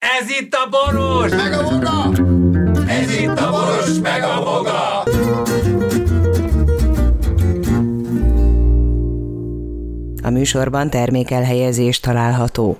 Ez itt a boros! Meg a boga! Ez itt a boros, meg a boga! A műsorban termékelhelyezés található.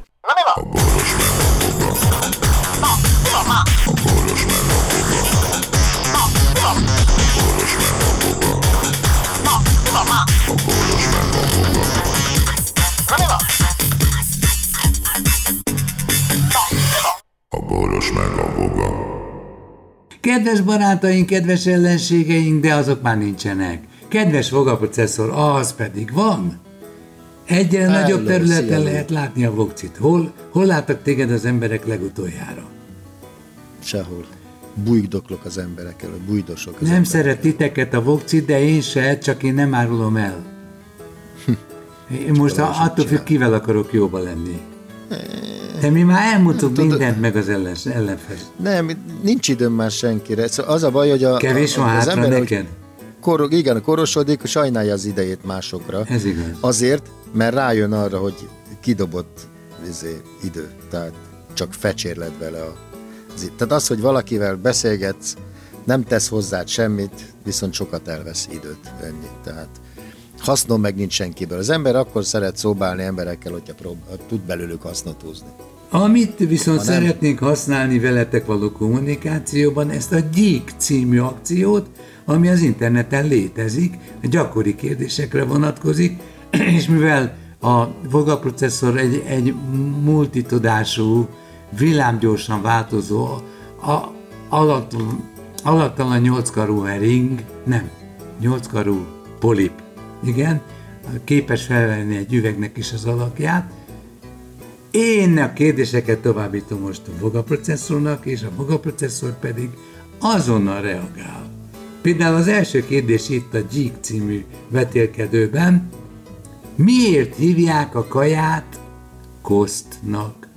Kedves barátaink, kedves ellenségeink, de azok már nincsenek. Kedves fogaprocesszor, az pedig van. Egyre Hello, nagyobb területen szia, lehet látni a vokcit. Hol, hol láttak téged az emberek legutoljára? Sehol. Bújdoklok az emberek előtt, bújdosok az Nem emberek szeret titeket a vokcit, de én se, csak én nem árulom el. Én most attól függ, kivel akarok jóba lenni. De mi már Tudod- mindent meg az ellen. Nem, nincs időm már senkire. Szóval az a baj, hogy a, Kevés a, van az ember, neked? Kor, igen, korosodik, sajnálja az idejét másokra. Ez igaz. Azért, mert rájön arra, hogy kidobott izé, idő. Tehát csak fecsérled vele a, az Tehát az, hogy valakivel beszélgetsz, nem tesz hozzád semmit, viszont sokat elvesz időt. Ennyi. Tehát hasznom meg nincs senkiből. Az ember akkor szeret szóbálni emberekkel, hogyha prób- tud belőlük hasznot húzni. Amit viszont Ha nem- szeretnénk használni veletek való kommunikációban, ezt a Gyík című akciót, ami az interneten létezik, a gyakori kérdésekre vonatkozik, és mivel a vogaprocesszor egy, egy multitudású, villámgyorsan változó, a, alatt, alattalan nyolckarú hering, nem, nyolckarú polip, igen, képes felvenni egy üvegnek is az alakját, én a kérdéseket továbbítom most a vogaprocesszornak, és a vogaprocesszor pedig azonnal reagál. Például az első kérdés itt a Geek című vetélkedőben. Miért hívják a kaját kosztnak?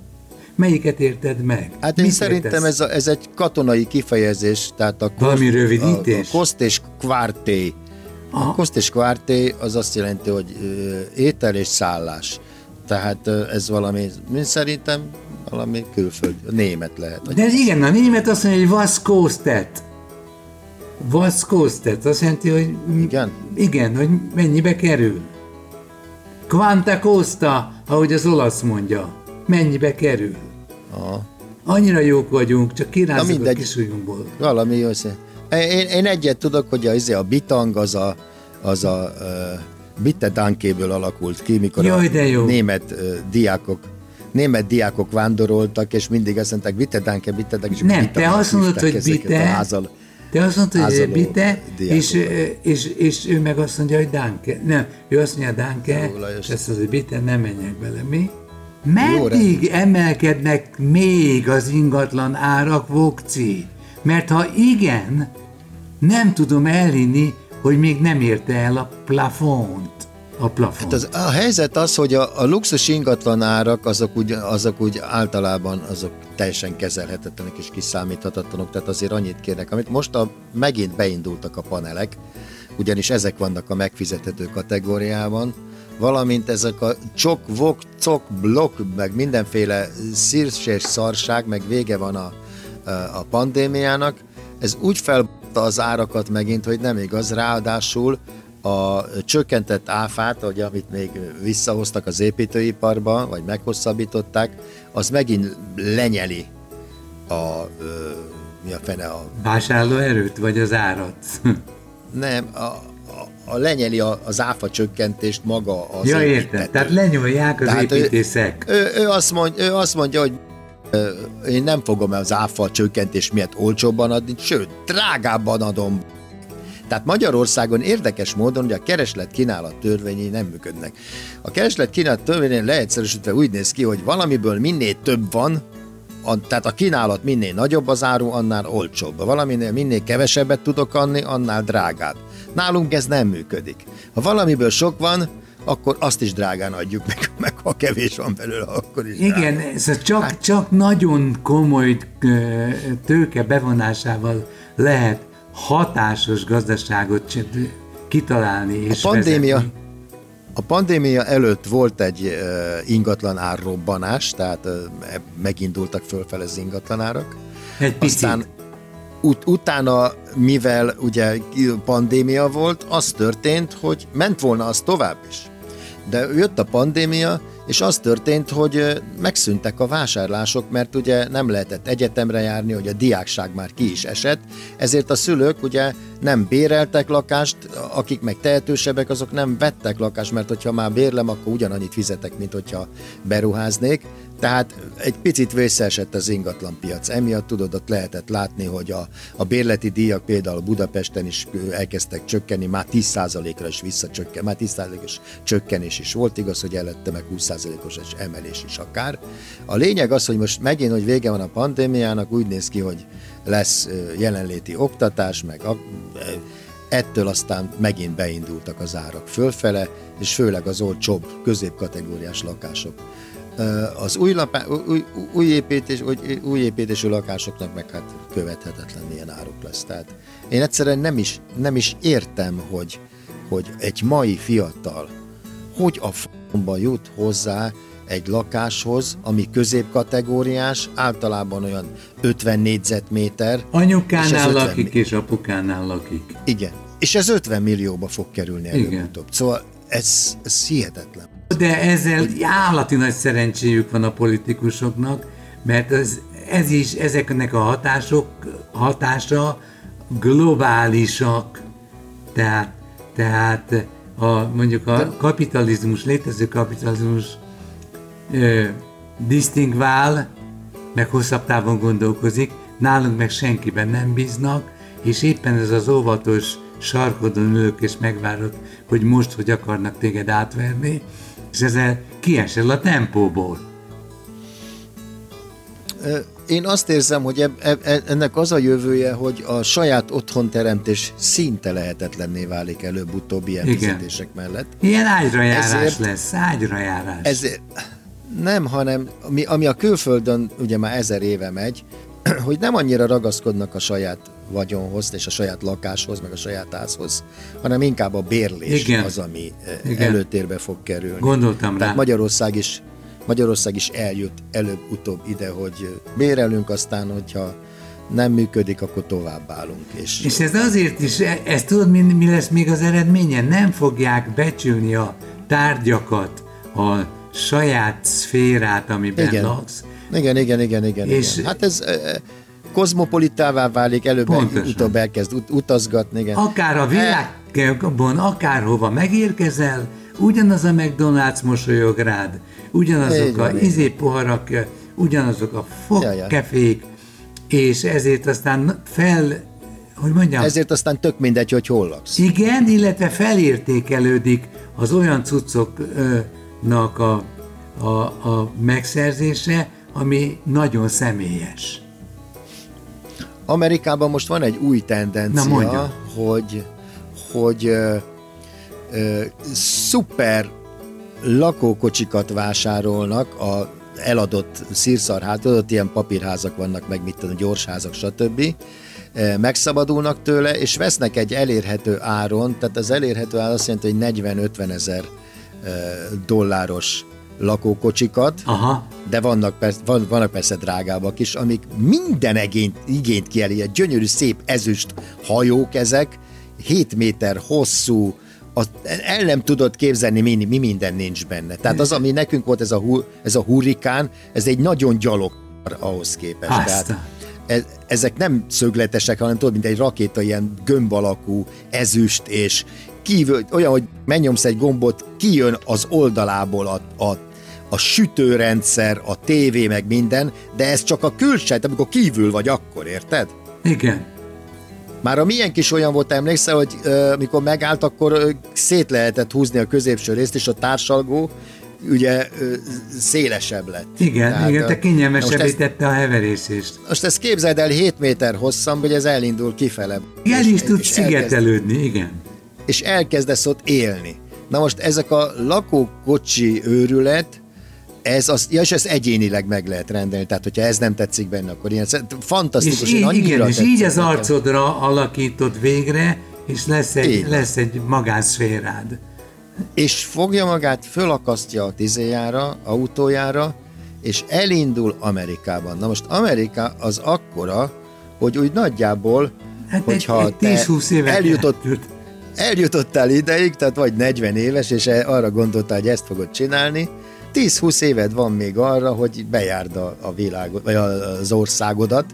Melyiket érted meg? Hát én Mit szerintem értesz? ez, a, ez egy katonai kifejezés, tehát a Valami koszt- rövidítés? A, a koszt és kvárté. A koszt és kvárté az azt jelenti, hogy étel és szállás. Tehát ez valami, én szerintem valami külföld, német lehet. De ez igen, a német azt mondja, hogy. Was kostet, azt jelenti, hogy... Igen? Igen, hogy mennyibe kerül. Quanta costa, ahogy az olasz mondja. Mennyibe kerül. Aha. Annyira jók vagyunk, csak kirázzuk a kisujjunkból. Valami jó szín. Én, én egyet tudok, hogy a, izé, a bitang az a, az a uh, Bitte Dankéből alakult ki, mikor Jaj, a jó. német uh, diákok német diákok vándoroltak, és mindig azt mondták, Bitte Danke, Bitte Danke, és Nem, te azt mondod, hogy bitte, házal. te azt mondod, hogy bitte, és, és, és, ő meg azt mondja, hogy danke. Nem, ő azt mondja, danke, Jó, és az, hogy bitte, nem menjek bele. Mi? Jó, Meddig emelkednek még az ingatlan árak, Vokci? Mert ha igen, nem tudom elhinni, hogy még nem érte el a plafont. A plafont. Hát az, a helyzet az, hogy a, a luxus ingatlan árak azok úgy, azok úgy általában azok teljesen kezelhetetlenek és kiszámíthatatlanok, tehát azért annyit kérnek, amit most a, megint beindultak a panelek, ugyanis ezek vannak a megfizethető kategóriában, valamint ezek a csok, vok, cok, blokk, meg mindenféle szírs és szarság, meg vége van a, a pandémiának, ez úgy felbaszta az árakat megint, hogy nem igaz, ráadásul a csökkentett áfát, hogy amit még visszahoztak az építőiparba, vagy meghosszabbították, az megint lenyeli a, ö, mi a fene, a, Vásárlóerőt, vagy az árat? nem, a, a, a lenyeli a, az áfa csökkentést maga az ja, értem. Tehát lenyolják az Tehát ő- építészek. Ő, ő, azt mondja, ő azt mondja, hogy én nem fogom az áfa csökkentés miatt olcsóbban adni, sőt, drágábban adom. Tehát Magyarországon érdekes módon, hogy a kereslet-kínálat törvényei nem működnek. A kereslet-kínálat törvényén leegyszerűsítve úgy néz ki, hogy valamiből minél több van, a, tehát a kínálat minél nagyobb az áru, annál olcsóbb. Valaminél minél kevesebbet tudok adni, annál drágább. Nálunk ez nem működik. Ha valamiből sok van, akkor azt is drágán adjuk meg, meg ha kevés van belőle, akkor is Igen, drágán. ez csak, Hát- csak nagyon komoly tőke bevonásával lehet hatásos gazdaságot kitalálni és A pandémia, vezetni. A pandémia előtt volt egy ingatlan árrobbanás, tehát uh, megindultak fölfele az ingatlanárak. Egy picit. Aztán ut- utána, mivel ugye pandémia volt, az történt, hogy ment volna az tovább is. De jött a pandémia, és az történt, hogy megszűntek a vásárlások, mert ugye nem lehetett egyetemre járni, hogy a diákság már ki is esett, ezért a szülők ugye nem béreltek lakást, akik meg tehetősebbek, azok nem vettek lakást, mert hogyha már bérlem, akkor ugyanannyit fizetek, mint hogyha beruháznék. Tehát egy picit visszaesett az ingatlanpiac. Emiatt tudod, ott lehetett látni, hogy a, a bérleti díjak például Budapesten is elkezdtek csökkenni, már 10%-ra is visszacsökken, már 10%-os csökkenés is volt, igaz, hogy előtte meg 20%-os emelés is akár. A lényeg az, hogy most megint, hogy vége van a pandémiának, úgy néz ki, hogy lesz jelenléti oktatás, meg a, ettől aztán megint beindultak az árak fölfele, és főleg az olcsóbb középkategóriás lakások. Az új, lapá, új, új, építés, új, új építésű lakásoknak meg hát követhetetlen milyen áruk lesz. Tehát én egyszerűen nem is, nem is értem, hogy, hogy egy mai fiatal hogy a f***ba jut hozzá egy lakáshoz, ami középkategóriás, általában olyan 50 négyzetméter. Anyukánál és lakik, 50... és apukánál lakik. Igen, és ez 50 millióba fog kerülni előbb-utóbb. Szóval ez, ez hihetetlen. De ezzel állati nagy szerencséjük van a politikusoknak, mert ez, ez is, ezeknek a hatások hatása globálisak. Tehát, tehát a, mondjuk a kapitalizmus, létező kapitalizmus ö, disztingvál, meg hosszabb távon gondolkozik, nálunk meg senkiben nem bíznak, és éppen ez az óvatos sarkodon ülök és megvárod, hogy most, hogy akarnak téged átverni, és ezzel kiesel a tempóból. Én azt érzem, hogy ennek az a jövője, hogy a saját otthonteremtés szinte lehetetlenné válik előbb-utóbb ilyen Igen. mellett. Ilyen ágyrajárás ezért, lesz, ágyrajárás. Ezért, nem, hanem ami, ami a külföldön ugye már ezer éve megy, hogy nem annyira ragaszkodnak a saját vagyonhoz, és a saját lakáshoz, meg a saját házhoz, hanem inkább a bérlés Igen. az, ami eh, Igen. előtérbe fog kerülni. Gondoltam Tehát rá. Magyarország is, Magyarország is eljut előbb-utóbb ide, hogy bérelünk, aztán, hogyha nem működik, akkor tovább állunk. És, és ez azért is, e- ezt tudod, mi, mi lesz még az eredménye? Nem fogják becsülni a tárgyakat, a saját szférát, amiben igen. laksz. Igen, igen, igen, igen. És igen. Hát ez e, e, kozmopolitává válik, előbb utóbb elkezd ut- utazgatni. Igen. Akár a világban, akárhova megérkezel, ugyanaz a McDonald's mosolyog rád, ugyanazok a izé poharak, ugyanazok a fogkefék, és ezért aztán fel, hogy mondjam... Ezért aztán tök mindegy, hogy hol laksz. Igen, illetve felértékelődik az olyan cuccoknak a, a, a megszerzése, ami nagyon személyes. Amerikában most van egy új tendencia, Na, hogy, hogy ö, ö, szuper lakókocsikat vásárolnak a eladott szírszarhát, ott ilyen papírházak vannak, meg mit tudom, gyorsházak, stb. Megszabadulnak tőle, és vesznek egy elérhető áron, tehát az elérhető ár azt jelenti, hogy 40-50 ezer dolláros lakókocsikat, Aha. de vannak, persze, van, vannak persze drágábbak is, amik minden igényt, igényt kielé, gyönyörű, szép ezüst hajók ezek, 7 méter hosszú, az, el nem tudod képzelni, mi, mi minden nincs benne. Tehát az, ami nekünk volt ez a, ez a hurrikán, ez egy nagyon gyalog ahhoz képest. Aztán. Tehát e, ezek nem szögletesek, hanem tudod, mint egy rakéta, ilyen gömb alakú, ezüst, és kívül, olyan, hogy megnyomsz egy gombot, kijön az oldalából a, a, a sütőrendszer, a tévé, meg minden, de ez csak a külső, amikor kívül vagy, akkor érted? Igen. Már a milyen kis olyan volt, emlékszel, hogy uh, mikor megállt, akkor uh, szét lehetett húzni a középső részt, és a társalgó ugye uh, szélesebb lett. Igen, Tehát, igen, te kényelmesebbé ítette a heverésést. Most ezt képzeld el 7 méter hosszan, hogy ez elindul kifele. El is tud szigetelődni, elkezd, igen. És elkezdesz ott élni. Na most ezek a lakókocsi őrület, ez az, ja, és ezt egyénileg meg lehet rendelni, tehát hogyha ez nem tetszik benne, akkor ilyen fantasztikus. És így, igen, és így az arcodra alakítod végre, és lesz egy, lesz egy magánszférád. és fogja magát, fölakasztja a tizéjára, autójára, és elindul Amerikában. Na most Amerika az akkora, hogy úgy nagyjából, Hát hogyha egy, egy 10-20 évet eljutott. Eljutottál ideig, tehát vagy 40 éves, és e- arra gondoltál, hogy ezt fogod csinálni, 10-20 éved van még arra, hogy bejárd a, a világot, vagy az országodat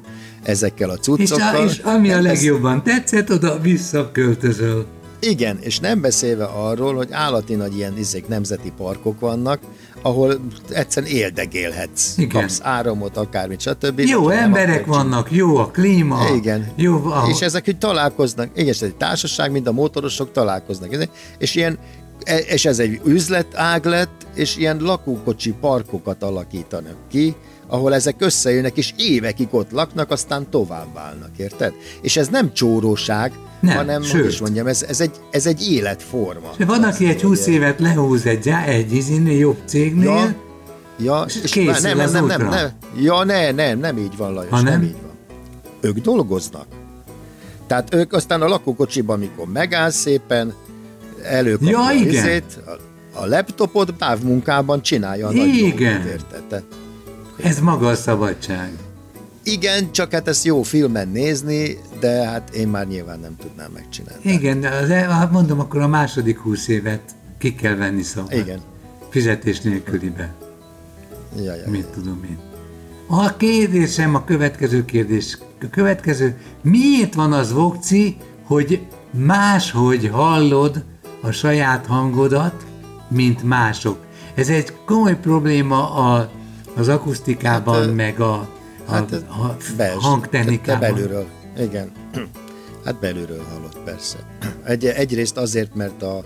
ezekkel a És, cuccokkal. a, és ami a legjobban tetszett, oda visszaköltözöl. Igen, és nem beszélve arról, hogy állati nagy ilyen izék, nemzeti parkok vannak, ahol egyszerűen éldegélhetsz. Igen. Kapsz áramot, akármit, stb. Jó nem, emberek vannak, jó a klíma. Igen. Jó a, És ezek úgy találkoznak, igen, és egy társaság, mint a motorosok találkoznak. És ilyen e- és ez egy üzletág lett, és ilyen lakókocsi parkokat alakítanak ki, ahol ezek összejönnek, és évekig ott laknak, aztán tovább válnak, érted? És ez nem csóróság, Nem, hanem, sőt. hogy is mondjam, ez, ez, egy, ez egy életforma. De van, aki egy Azt 20 mondja. évet lehúz egy, egy izinél, jobb cégnél, Ja, ja, És és készül nem, nem, nem, nem, nem, ja, ne, nem, nem így van, Lajos, Ha nem? nem? így van. Ők dolgoznak. Tehát ők aztán a lakókocsiban, amikor megáll szépen, előkapja Ja, a igen. izét, a, a laptopot távmunkában csinálja a nagy Igen. dolgokat, érted? Ez maga a szabadság. Igen, csak hát ezt jó filmen nézni, de hát én már nyilván nem tudnám megcsinálni. Igen, de hát mondom, akkor a második 20 évet ki kell venni szabad. Igen. Fizetés nélkülibe. Ja, ja, Mit tudom én. A kérdésem, a következő kérdés. A következő, miért van az vokci, hogy máshogy hallod a saját hangodat, mint mások? Ez egy komoly probléma a, az akusztikában, Hát, meg a, a, Hát a belső, te hangtechnikában. belülről, igen. Hát belülről hallott, persze. Egy, egyrészt azért, mert a,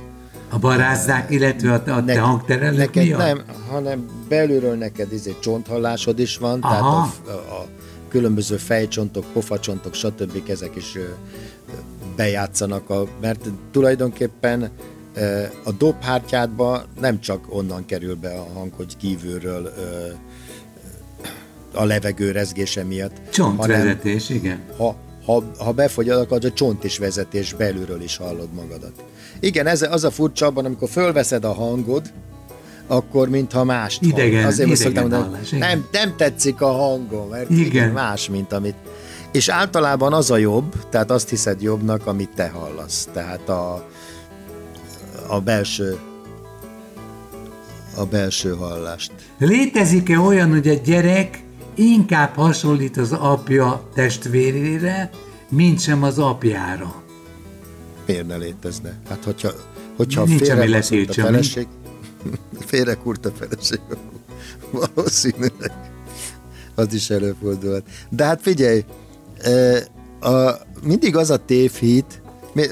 A barázdák, illetve a, a te Nek- hangterelők neked miatt? nem, hanem belülről neked izé csonthallásod is van, Aha. tehát a, a, különböző fejcsontok, pofacsontok, stb. ezek is bejátszanak, a, mert tulajdonképpen a dobhártyádba nem csak onnan kerül be a hang, hogy kívülről a levegő rezgése miatt, hanem Csontvezetés, igen. ha, ha, ha befogyad, akkor a csont is vezetés, belülről is hallod magadat. Igen, ez az a furcsa abban, amikor fölveszed a hangod, akkor mintha mást Idegen, hall. Azért idegen szoktam mondani, hallás, igen. nem, nem tetszik a hangom, mert igen. más, mint amit... És általában az a jobb, tehát azt hiszed jobbnak, amit te hallasz. Tehát a, a belső a belső hallást. Létezik-e olyan, hogy egy gyerek inkább hasonlít az apja testvérére, mint sem az apjára? Miért ne létezne? Hát hogyha, hogyha Nincs, félre a feleség, félre a feleség, valószínűleg az is előfordulhat. De hát figyelj, a, mindig az a tévhit,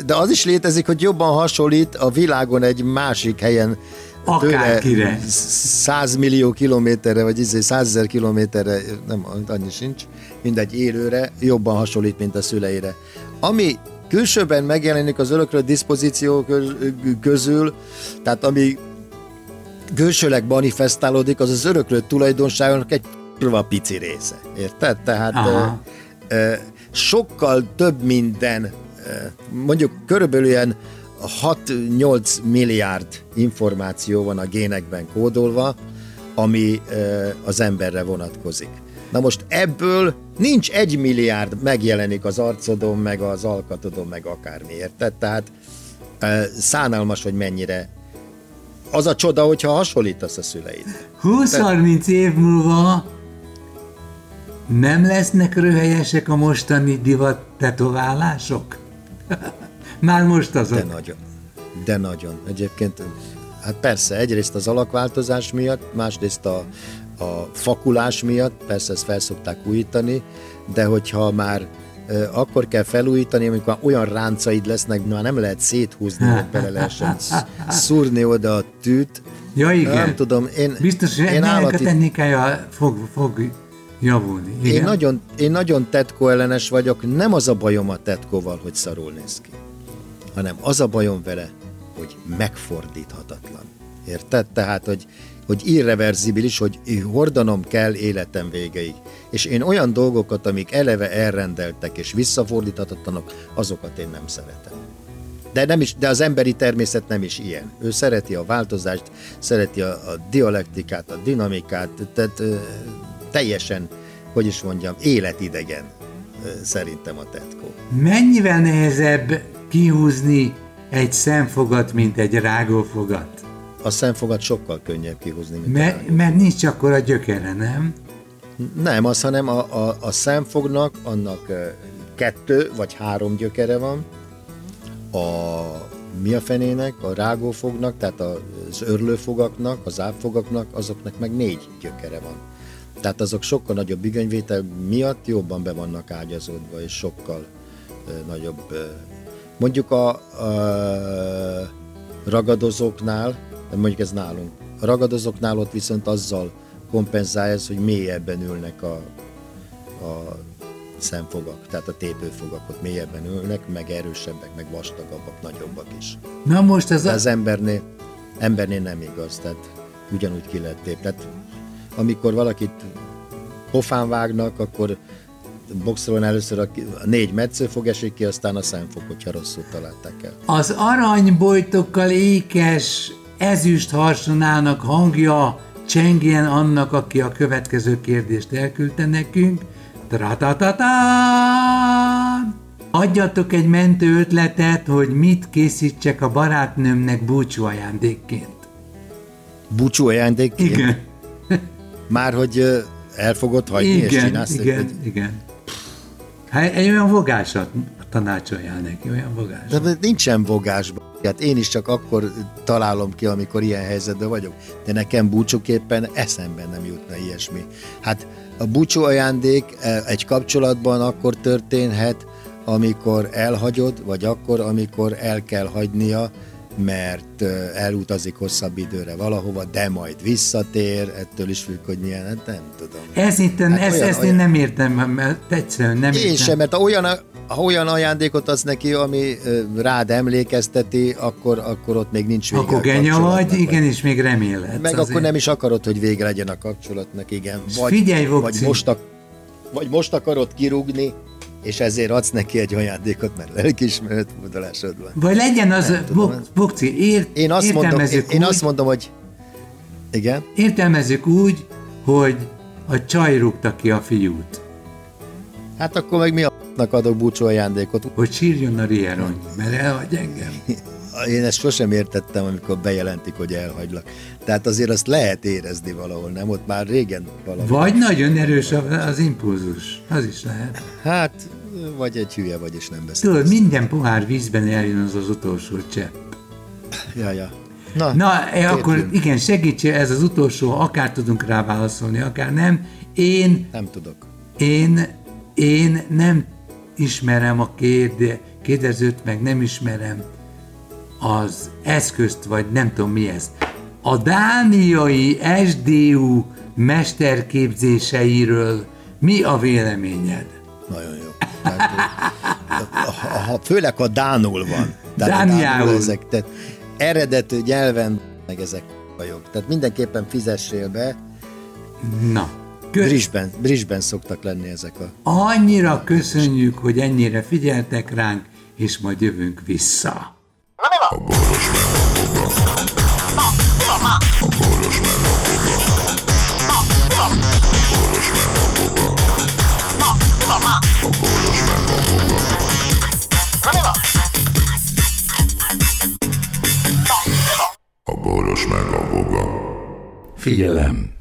de az is létezik, hogy jobban hasonlít a világon egy másik helyen Akárkire. 100 millió kilométerre, vagy izé 100 ezer kilométerre, nem, annyi sincs, mindegy élőre, jobban hasonlít, mint a szüleire. Ami külsőben megjelenik az öröklő diszpozíció köz- közül, tehát ami külsőleg manifestálódik, az az öröklő tulajdonságnak egy kurva pici része. Érted? Tehát ö, ö, sokkal több minden, mondjuk körülbelül ilyen 6-8 milliárd információ van a génekben kódolva, ami az emberre vonatkozik. Na most ebből nincs egy milliárd megjelenik az arcodon, meg az alkatodon, meg akármi, érted? Tehát szánalmas, hogy mennyire az a csoda, hogyha hasonlítasz a szüleid. 20-30 év múlva nem lesznek röhelyesek a mostani divat tetoválások? Már most De azok. nagyon. De nagyon. Egyébként, hát persze, egyrészt az alakváltozás miatt, másrészt a, a fakulás miatt, persze ezt felszokták újítani, de hogyha már akkor kell felújítani, amikor olyan ráncaid lesznek, már nem lehet széthúzni, hogy bele lehessen sz- szúrni oda a tűt. Ja, igen. Nem tudom, én, Biztos, hogy én ennek a állati, technikája fog, fog javulni. Igen? én nagyon, én nagyon tetkó ellenes vagyok, nem az a bajom a tetkóval, hogy szarul néz ki, hanem az a bajom vele, hogy megfordíthatatlan. Érted? Tehát, hogy, hogy irreverzibilis, hogy hordanom kell életem végéig. És én olyan dolgokat, amik eleve elrendeltek és visszafordíthatatlanok, azokat én nem szeretem. De, nem is, de az emberi természet nem is ilyen. Ő szereti a változást, szereti a, a dialektikát, a dinamikát, tehát teljesen, hogy is mondjam, életidegen szerintem a tetkó. Mennyivel nehezebb kihúzni egy szemfogat, mint egy rágófogat? A szemfogat sokkal könnyebb kihúzni, mint a Mert, nincs akkor a gyökere, nem? Nem, az, hanem a, a, a szemfognak, annak kettő vagy három gyökere van, a mi a fenének, a rágófognak, tehát az örlőfogaknak, az ápfogaknak, azoknak meg négy gyökere van. Tehát azok sokkal nagyobb igényvétel miatt jobban be vannak ágyazódva, és sokkal ö, nagyobb. Ö, mondjuk a, a ragadozóknál, mondjuk ez nálunk, a ragadozóknál ott viszont azzal kompenzálja ez, hogy mélyebben ülnek a, a szemfogak, tehát a tépőfogak ott mélyebben ülnek, meg erősebbek, meg vastagabbak, nagyobbak is. Na most ez De a... az embernél, embernél nem igaz, tehát ugyanúgy ki lehet tépni. Tehát amikor valakit pofán vágnak, akkor boxolón először a, négy metszőfog esik ki, aztán a szemfog, hogyha rosszul találták el. Az aranybolytokkal ékes, ezüst harsonának hangja csengjen annak, aki a következő kérdést elküldte nekünk. Tratatatán! Adjatok egy mentő ötletet, hogy mit készítsek a barátnőmnek búcsú ajándékként. Búcsú ajándékként, Igen, már hogy el fogod hagyni, és igen, csinálsz egy- igen, egy- igen. Hát egy olyan vogásat tanácsoljál neki, olyan vogásat. De nincsen vogásban. Hát én is csak akkor találom ki, amikor ilyen helyzetben vagyok. De nekem búcsúképpen eszemben nem jutna ilyesmi. Hát a búcsú ajándék eh, egy kapcsolatban akkor történhet, amikor elhagyod, vagy akkor, amikor el kell hagynia, mert elutazik hosszabb időre valahova, de majd visszatér, ettől is függ, hogy milyen, hát nem tudom. Ez itt, Hát ezt, olyan- ezt én nem értem, mert egyszerűen nem Én értem. sem, mert olyan, ha olyan ajándékot adsz neki, ami rád emlékezteti, akkor, akkor ott még nincs vége Akkor a genya vagy, igen, és még remélhetsz. Meg azért. akkor nem is akarod, hogy vége legyen a kapcsolatnak, igen. Vagy, figyelj, vagy, most, ak- vagy most akarod kirúgni, és ezért adsz neki egy ajándékot, mert lelkiismeret fordulásod van. Vagy legyen az, Bokci, ért, Én azt, mondom, én, értelmezzük, én úgy, azt mondom, hogy igen, értelmezzük úgy, hogy a csaj rúgta ki a fiút, hát akkor meg mi a adok búcsú ajándékot. hogy sírjon a rierony, mert elhagy engem. Én ezt sosem értettem, amikor bejelentik, hogy elhagylak. Tehát azért azt lehet érezni valahol, nem? Ott már régen valahol. Vagy nagyon erős az impulzus, az is lehet. Hát, vagy egy hülye vagy, és nem beszél. Tudod, minden pohár vízben eljön az az utolsó csepp. Ja, ja. Na, Na, eh, akkor térjünk. igen, segítsél, ez az utolsó, akár tudunk rá válaszolni, akár nem. Én Nem tudok. Én, én nem ismerem a kérde, kérdezőt, meg nem ismerem az eszközt, vagy nem tudom mi ez. A dániai SDU mesterképzéseiről mi a véleményed? Nagyon jó. Ha, főleg, ha Dánul van. Tehát a Dániául. Dánul ezek, tehát eredetű nyelven meg ezek vagyok. Tehát mindenképpen fizessél be. Na, kö- Brisben, Brisben szoktak lenni ezek a... annyira köszönjük, hogy ennyire figyeltek ránk, és majd jövünk vissza. A boros meg a boga. Figyelem!